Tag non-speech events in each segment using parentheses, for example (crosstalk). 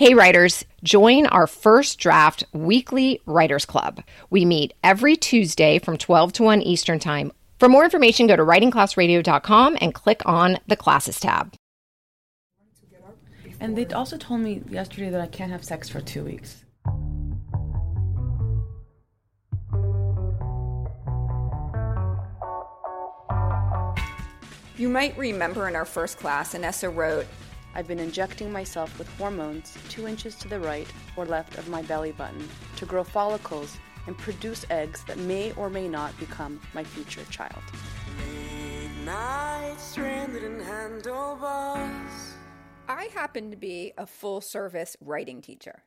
Hey, writers, join our first draft weekly writers club. We meet every Tuesday from 12 to 1 Eastern Time. For more information, go to writingclassradio.com and click on the classes tab. And they also told me yesterday that I can't have sex for two weeks. You might remember in our first class, Inessa wrote, I've been injecting myself with hormones two inches to the right or left of my belly button to grow follicles and produce eggs that may or may not become my future child. stranded in handover's I happen to be a full service writing teacher.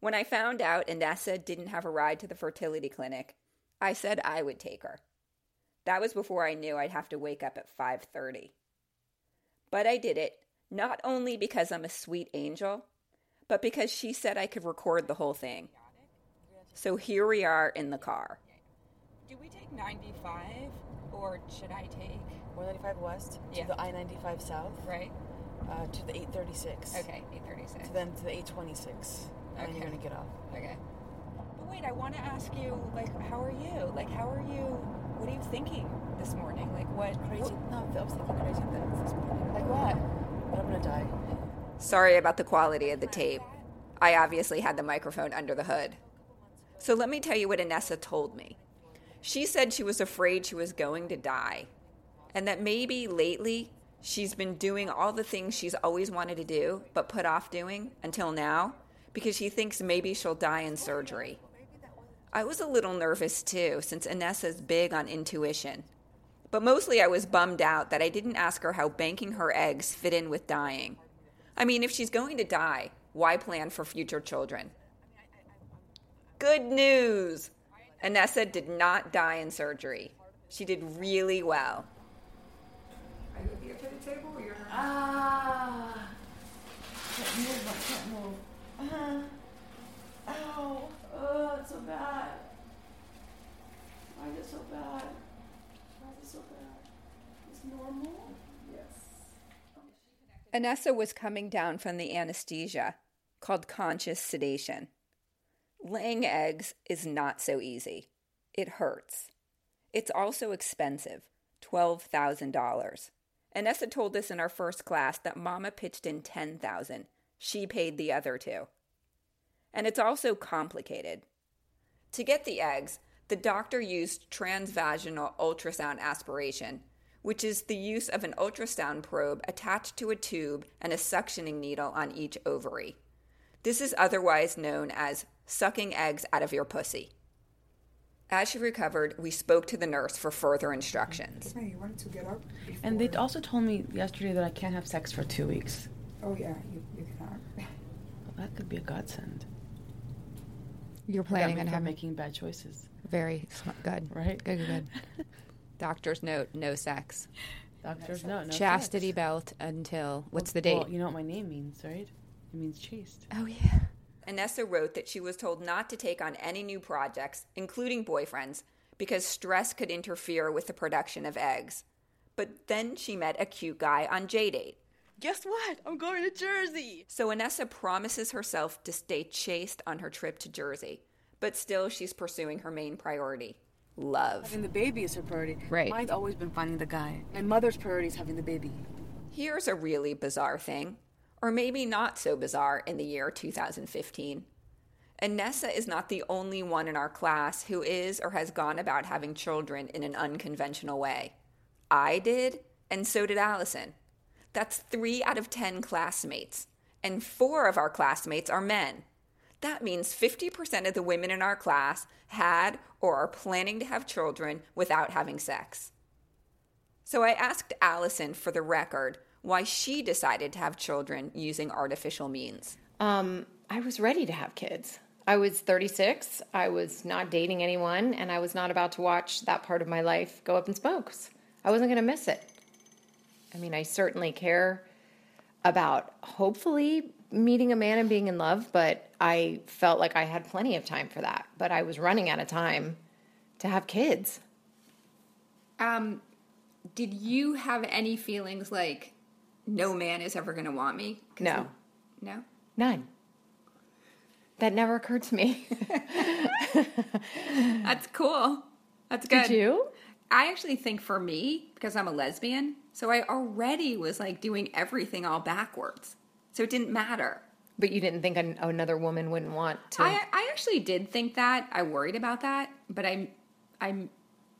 When I found out Inessa didn't have a ride to the fertility clinic, I said I would take her. That was before I knew I'd have to wake up at 5:30. But I did it not only because I'm a sweet angel, but because she said I could record the whole thing. So here we are in the car. Do we take 95 or should I take 495 west to Yeah. the I 95 south, right? uh, to the 836. Okay, 836. To then to the 826. And then you're going to get off. Okay. But wait, I want to ask you, like, how are you? Like, how are you? What are you thinking this morning? Like, what? Crazy. what- No, I was thinking crazy things this morning. like what? But I'm to die. Sorry about the quality of the tape. I obviously had the microphone under the hood. So let me tell you what Inessa told me. She said she was afraid she was going to die, and that maybe lately she's been doing all the things she's always wanted to do but put off doing until now because she thinks maybe she'll die in surgery. I was a little nervous too, since Inessa's big on intuition. But mostly I was bummed out that I didn't ask her how banking her eggs fit in with dying. I mean, if she's going to die, why plan for future children? Good news! Inessa did not die in surgery. She did really well. Are you here to the table or you're Ah. Can't move. I can't move. Uh, ow. Oh, it's so bad. Why is it so bad? Why is it so bad? It's normal? Yes. Inessa was coming down from the anesthesia called conscious sedation. Laying eggs is not so easy. It hurts. It's also expensive $12,000. Inessa told us in our first class that Mama pitched in 10000 She paid the other two. And it's also complicated. To get the eggs, the doctor used transvaginal ultrasound aspiration, which is the use of an ultrasound probe attached to a tube and a suctioning needle on each ovary. This is otherwise known as sucking eggs out of your pussy. As she recovered, we spoke to the nurse for further instructions. Hey, you wanted to get up? And they before- also told me yesterday that I can't have sex for two weeks. Oh yeah, you, you cannot. Well, that could be a godsend. You're planning on having making bad choices, very sm- good, right? good, good, good. (laughs) Doctor's note: no sex. Doctors, note: no. Chastity sex. belt until what's the Well, date? you know what my name means, right? It means chaste. oh yeah. Inessa wrote that she was told not to take on any new projects, including boyfriends, because stress could interfere with the production of eggs. But then she met a cute guy on JDate. Guess what? I'm going to Jersey. So Inessa promises herself to stay chaste on her trip to Jersey, but still she's pursuing her main priority love. Having the baby is her priority. Right. Mine's always been finding the guy. My mother's priority is having the baby. Here's a really bizarre thing, or maybe not so bizarre in the year 2015. Inessa is not the only one in our class who is or has gone about having children in an unconventional way. I did, and so did Allison. That's three out of 10 classmates, and four of our classmates are men. That means 50% of the women in our class had or are planning to have children without having sex. So I asked Allison for the record why she decided to have children using artificial means. Um, I was ready to have kids. I was 36. I was not dating anyone, and I was not about to watch that part of my life go up in smokes. I wasn't going to miss it. I mean, I certainly care about hopefully meeting a man and being in love, but I felt like I had plenty of time for that. But I was running out of time to have kids. Um, did you have any feelings like no man is ever going to want me? No. No? None. That never occurred to me. (laughs) That's cool. That's good. Did you? I actually think for me, because I'm a lesbian, so I already was like doing everything all backwards. So it didn't matter. But you didn't think an, another woman wouldn't want to. I, I actually did think that. I worried about that, but I, I,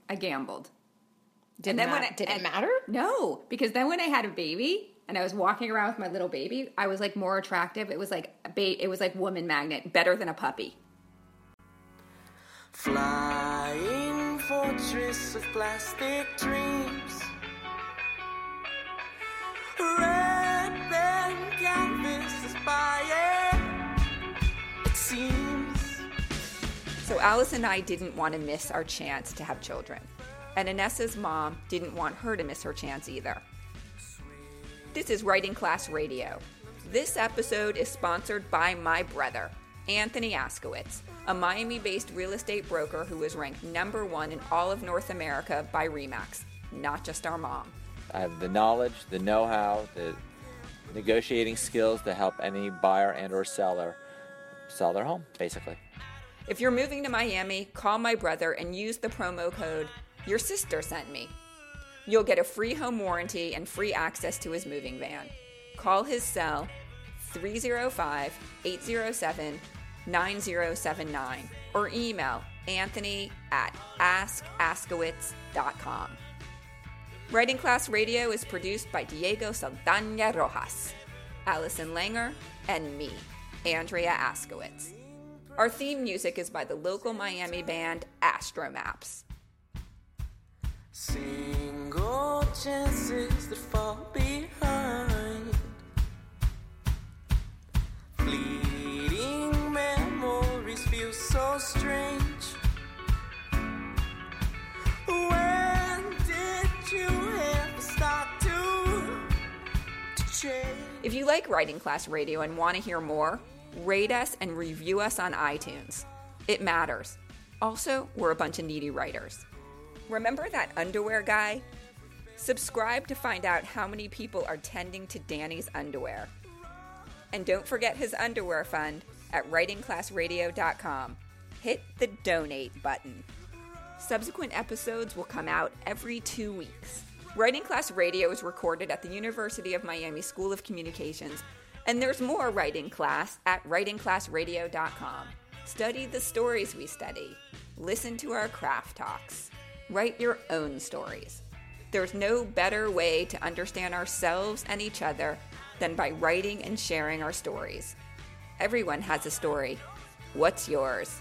I gambled. did then ma- when I- did it matter? No, because then when I had a baby and I was walking around with my little baby, I was like more attractive. It was like a ba- it was like woman magnet, better than a puppy. Flying fortress of plastic dreams. Alice and I didn't want to miss our chance to have children. And Inessa's mom didn't want her to miss her chance either. This is Writing Class Radio. This episode is sponsored by my brother, Anthony Askowitz, a Miami based real estate broker who was ranked number one in all of North America by REMAX, not just our mom. I have the knowledge, the know-how, the negotiating skills to help any buyer and or seller sell their home, basically. If you're moving to Miami, call my brother and use the promo code Your Sister Sent Me. You'll get a free home warranty and free access to his moving van. Call his cell 305 807 9079 or email anthony at askaskowitz.com. Writing Class Radio is produced by Diego Saldana Rojas, Allison Langer, and me, Andrea Askowitz. Our theme music is by the local Miami band Astromaps. Single chances that fall behind. Fleeting memories feel so strange. When did you ever start to, to change? If you like Writing Class Radio and want to hear more, rate us and review us on iTunes. It matters. Also, we're a bunch of needy writers. Remember that underwear guy? Subscribe to find out how many people are tending to Danny's underwear. And don't forget his underwear fund at writingclassradio.com. Hit the donate button. Subsequent episodes will come out every two weeks. Writing Class Radio is recorded at the University of Miami School of Communications, and there's more writing class at writingclassradio.com. Study the stories we study. Listen to our craft talks. Write your own stories. There's no better way to understand ourselves and each other than by writing and sharing our stories. Everyone has a story. What's yours?